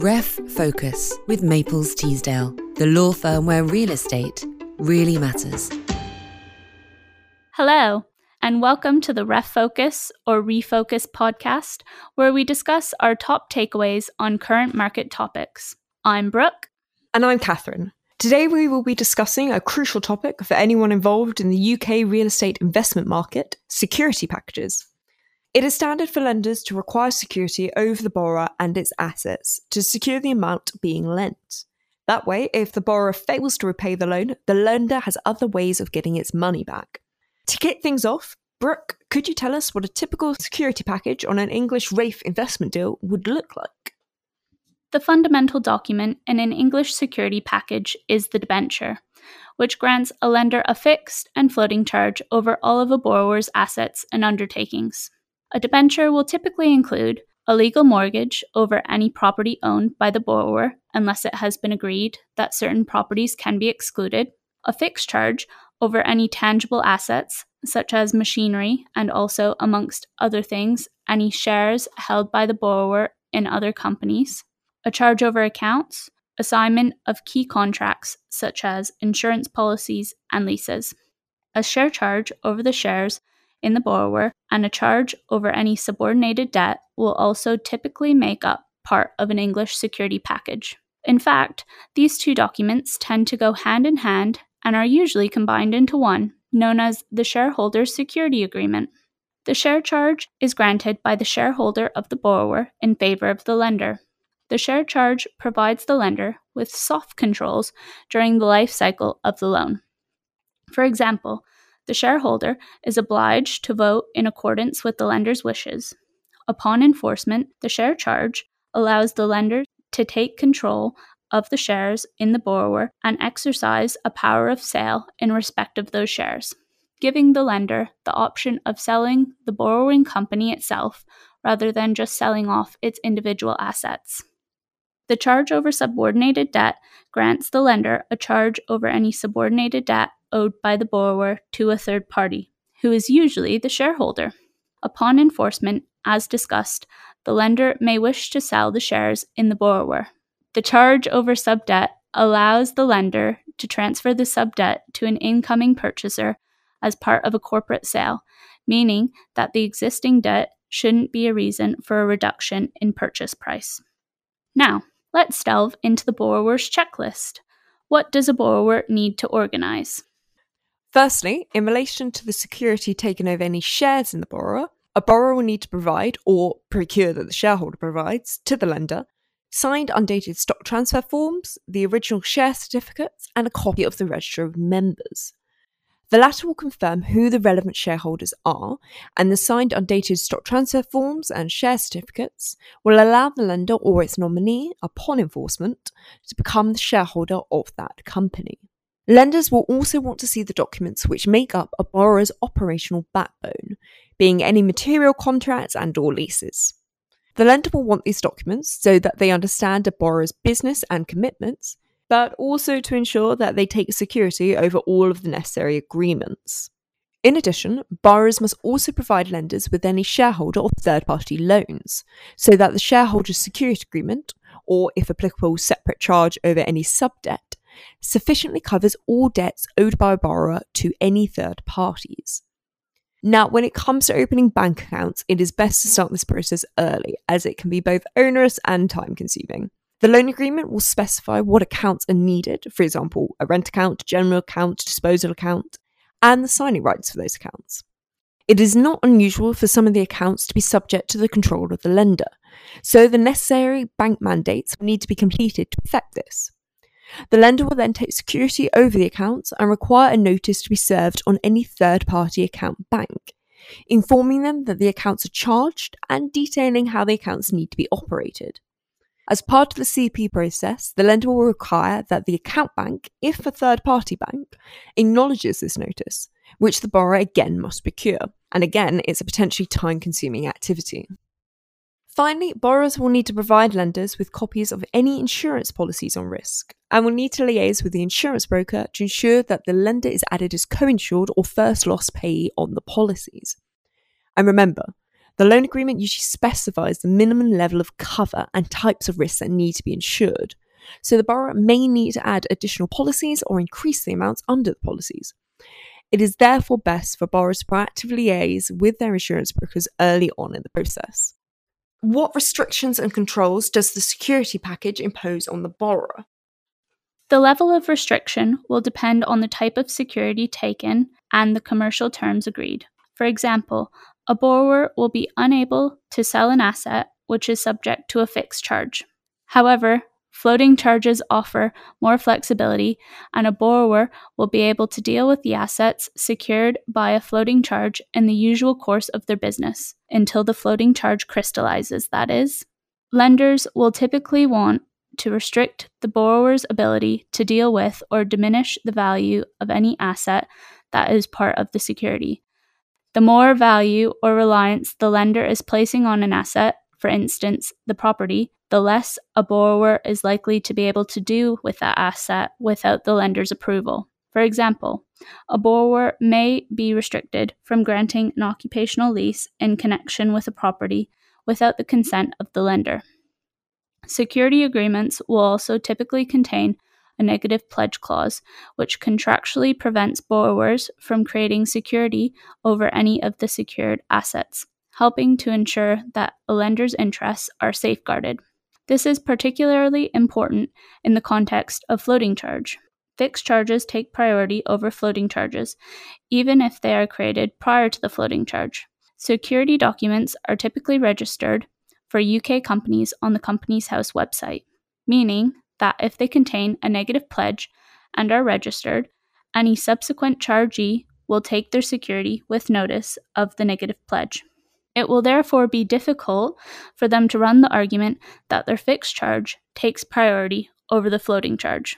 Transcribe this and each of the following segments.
Ref Focus with Maples Teasdale, the law firm where real estate really matters. Hello, and welcome to the Ref Focus or Refocus podcast, where we discuss our top takeaways on current market topics. I'm Brooke. And I'm Katherine. Today we will be discussing a crucial topic for anyone involved in the UK real estate investment market security packages. It is standard for lenders to require security over the borrower and its assets to secure the amount being lent. That way, if the borrower fails to repay the loan, the lender has other ways of getting its money back. To kick things off, Brooke, could you tell us what a typical security package on an English RAIF investment deal would look like? The fundamental document in an English security package is the debenture, which grants a lender a fixed and floating charge over all of a borrower's assets and undertakings. A debenture will typically include a legal mortgage over any property owned by the borrower, unless it has been agreed that certain properties can be excluded, a fixed charge over any tangible assets, such as machinery, and also, amongst other things, any shares held by the borrower in other companies, a charge over accounts, assignment of key contracts, such as insurance policies and leases, a share charge over the shares in the borrower, and a charge over any subordinated debt will also typically make up part of an English security package. In fact, these two documents tend to go hand in hand and are usually combined into one, known as the Shareholders Security Agreement. The share charge is granted by the shareholder of the borrower in favor of the lender. The share charge provides the lender with soft controls during the life cycle of the loan. For example, the shareholder is obliged to vote in accordance with the lender's wishes. Upon enforcement, the share charge allows the lender to take control of the shares in the borrower and exercise a power of sale in respect of those shares, giving the lender the option of selling the borrowing company itself rather than just selling off its individual assets. The charge over subordinated debt grants the lender a charge over any subordinated debt owed by the borrower to a third party, who is usually the shareholder. Upon enforcement, as discussed, the lender may wish to sell the shares in the borrower. The charge over subdebt allows the lender to transfer the subdebt to an incoming purchaser as part of a corporate sale, meaning that the existing debt shouldn't be a reason for a reduction in purchase price. Now, let's delve into the borrower's checklist. What does a borrower need to organize? Firstly, in relation to the security taken over any shares in the borrower, a borrower will need to provide, or procure that the shareholder provides, to the lender signed undated stock transfer forms, the original share certificates, and a copy of the register of members. The latter will confirm who the relevant shareholders are, and the signed undated stock transfer forms and share certificates will allow the lender or its nominee, upon enforcement, to become the shareholder of that company. Lenders will also want to see the documents which make up a borrower's operational backbone, being any material contracts and or leases. The lender will want these documents so that they understand a borrower's business and commitments, but also to ensure that they take security over all of the necessary agreements. In addition, borrowers must also provide lenders with any shareholder or third party loans, so that the shareholder's security agreement, or if applicable, separate charge over any sub debt, sufficiently covers all debts owed by a borrower to any third parties. Now, when it comes to opening bank accounts, it is best to start this process early, as it can be both onerous and time consuming. The loan agreement will specify what accounts are needed, for example, a rent account, general account, disposal account, and the signing rights for those accounts. It is not unusual for some of the accounts to be subject to the control of the lender, so the necessary bank mandates will need to be completed to effect this. The lender will then take security over the accounts and require a notice to be served on any third party account bank, informing them that the accounts are charged and detailing how the accounts need to be operated. As part of the CP process, the lender will require that the account bank, if a third party bank, acknowledges this notice, which the borrower again must procure. And again, it's a potentially time consuming activity. Finally, borrowers will need to provide lenders with copies of any insurance policies on risk and will need to liaise with the insurance broker to ensure that the lender is added as co insured or first loss payee on the policies. And remember, The loan agreement usually specifies the minimum level of cover and types of risks that need to be insured. So the borrower may need to add additional policies or increase the amounts under the policies. It is therefore best for borrowers to proactively liaise with their insurance brokers early on in the process. What restrictions and controls does the security package impose on the borrower? The level of restriction will depend on the type of security taken and the commercial terms agreed. For example, a borrower will be unable to sell an asset which is subject to a fixed charge. However, floating charges offer more flexibility, and a borrower will be able to deal with the assets secured by a floating charge in the usual course of their business until the floating charge crystallizes, that is. Lenders will typically want to restrict the borrower's ability to deal with or diminish the value of any asset that is part of the security. The more value or reliance the lender is placing on an asset, for instance, the property, the less a borrower is likely to be able to do with that asset without the lender's approval. For example, a borrower may be restricted from granting an occupational lease in connection with a property without the consent of the lender. Security agreements will also typically contain a negative pledge clause, which contractually prevents borrowers from creating security over any of the secured assets, helping to ensure that a lender's interests are safeguarded. This is particularly important in the context of floating charge. Fixed charges take priority over floating charges, even if they are created prior to the floating charge. Security documents are typically registered for UK companies on the Companies House website, meaning that if they contain a negative pledge and are registered, any subsequent chargee will take their security with notice of the negative pledge. It will therefore be difficult for them to run the argument that their fixed charge takes priority over the floating charge.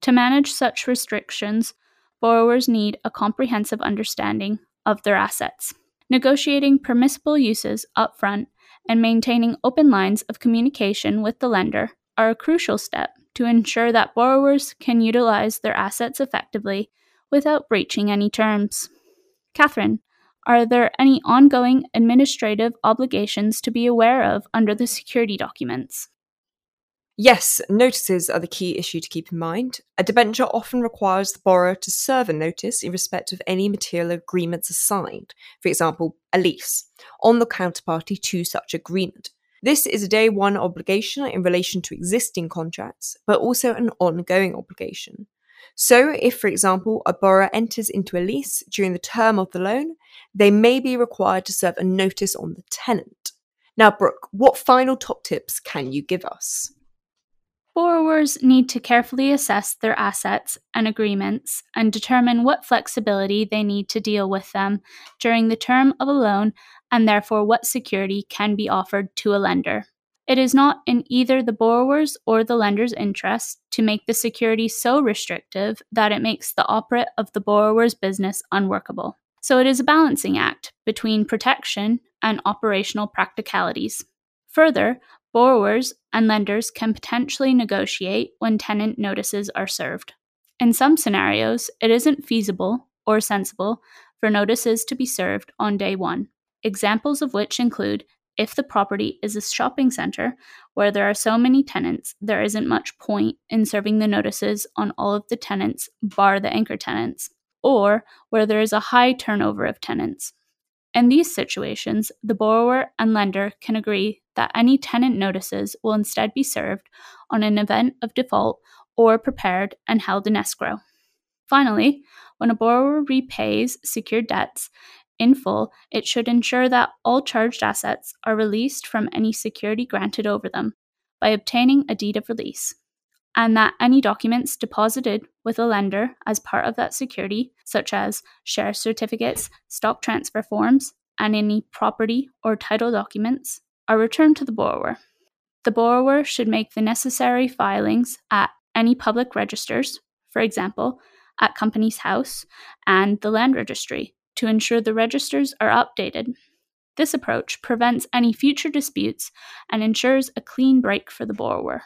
To manage such restrictions, borrowers need a comprehensive understanding of their assets. Negotiating permissible uses upfront and maintaining open lines of communication with the lender are a crucial step to ensure that borrowers can utilize their assets effectively without breaching any terms. Katherine, are there any ongoing administrative obligations to be aware of under the security documents? Yes, notices are the key issue to keep in mind. A debenture often requires the borrower to serve a notice in respect of any material agreements assigned, for example, a lease, on the counterparty to such agreement. This is a day one obligation in relation to existing contracts, but also an ongoing obligation. So, if, for example, a borrower enters into a lease during the term of the loan, they may be required to serve a notice on the tenant. Now, Brooke, what final top tips can you give us? Borrowers need to carefully assess their assets and agreements and determine what flexibility they need to deal with them during the term of a loan and therefore what security can be offered to a lender. It is not in either the borrower's or the lender's interest to make the security so restrictive that it makes the operate of the borrower's business unworkable. So it is a balancing act between protection and operational practicalities. Further, borrowers and lenders can potentially negotiate when tenant notices are served. In some scenarios, it isn't feasible or sensible for notices to be served on day one examples of which include if the property is a shopping center where there are so many tenants, there isn't much point in serving the notices on all of the tenants, bar the anchor tenants, or where there is a high turnover of tenants. In these situations, the borrower and lender can agree that any tenant notices will instead be served on an event of default or prepared and held in escrow. Finally, when a borrower repays secured debts, in full, it should ensure that all charged assets are released from any security granted over them by obtaining a deed of release, and that any documents deposited with a lender as part of that security, such as share certificates, stock transfer forms, and any property or title documents, are returned to the borrower. The borrower should make the necessary filings at any public registers, for example, at Companies House and the Land Registry, to ensure the registers are updated. This approach prevents any future disputes and ensures a clean break for the borrower.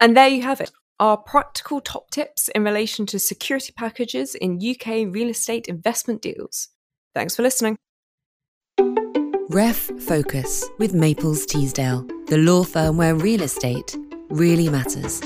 And there you have it our practical top tips in relation to security packages in UK real estate investment deals. Thanks for listening. Ref Focus with Maples Teasdale, the law firm where real estate really matters.